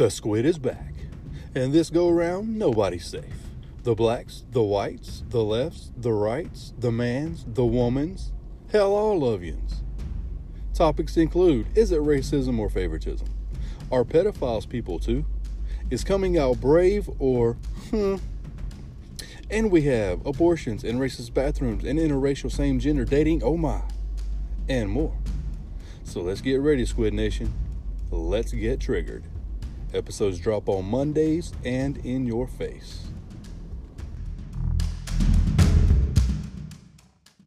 The squid is back. And this go around, nobody's safe. The blacks, the whites, the lefts, the rights, the mans, the womans, hell, all of. Topics include Is it racism or favoritism? Are pedophiles people too? Is coming out brave or hmm? And we have abortions and racist bathrooms and interracial same gender dating, oh my, and more. So let's get ready, Squid Nation. Let's get triggered. Episodes drop on Mondays and in your face.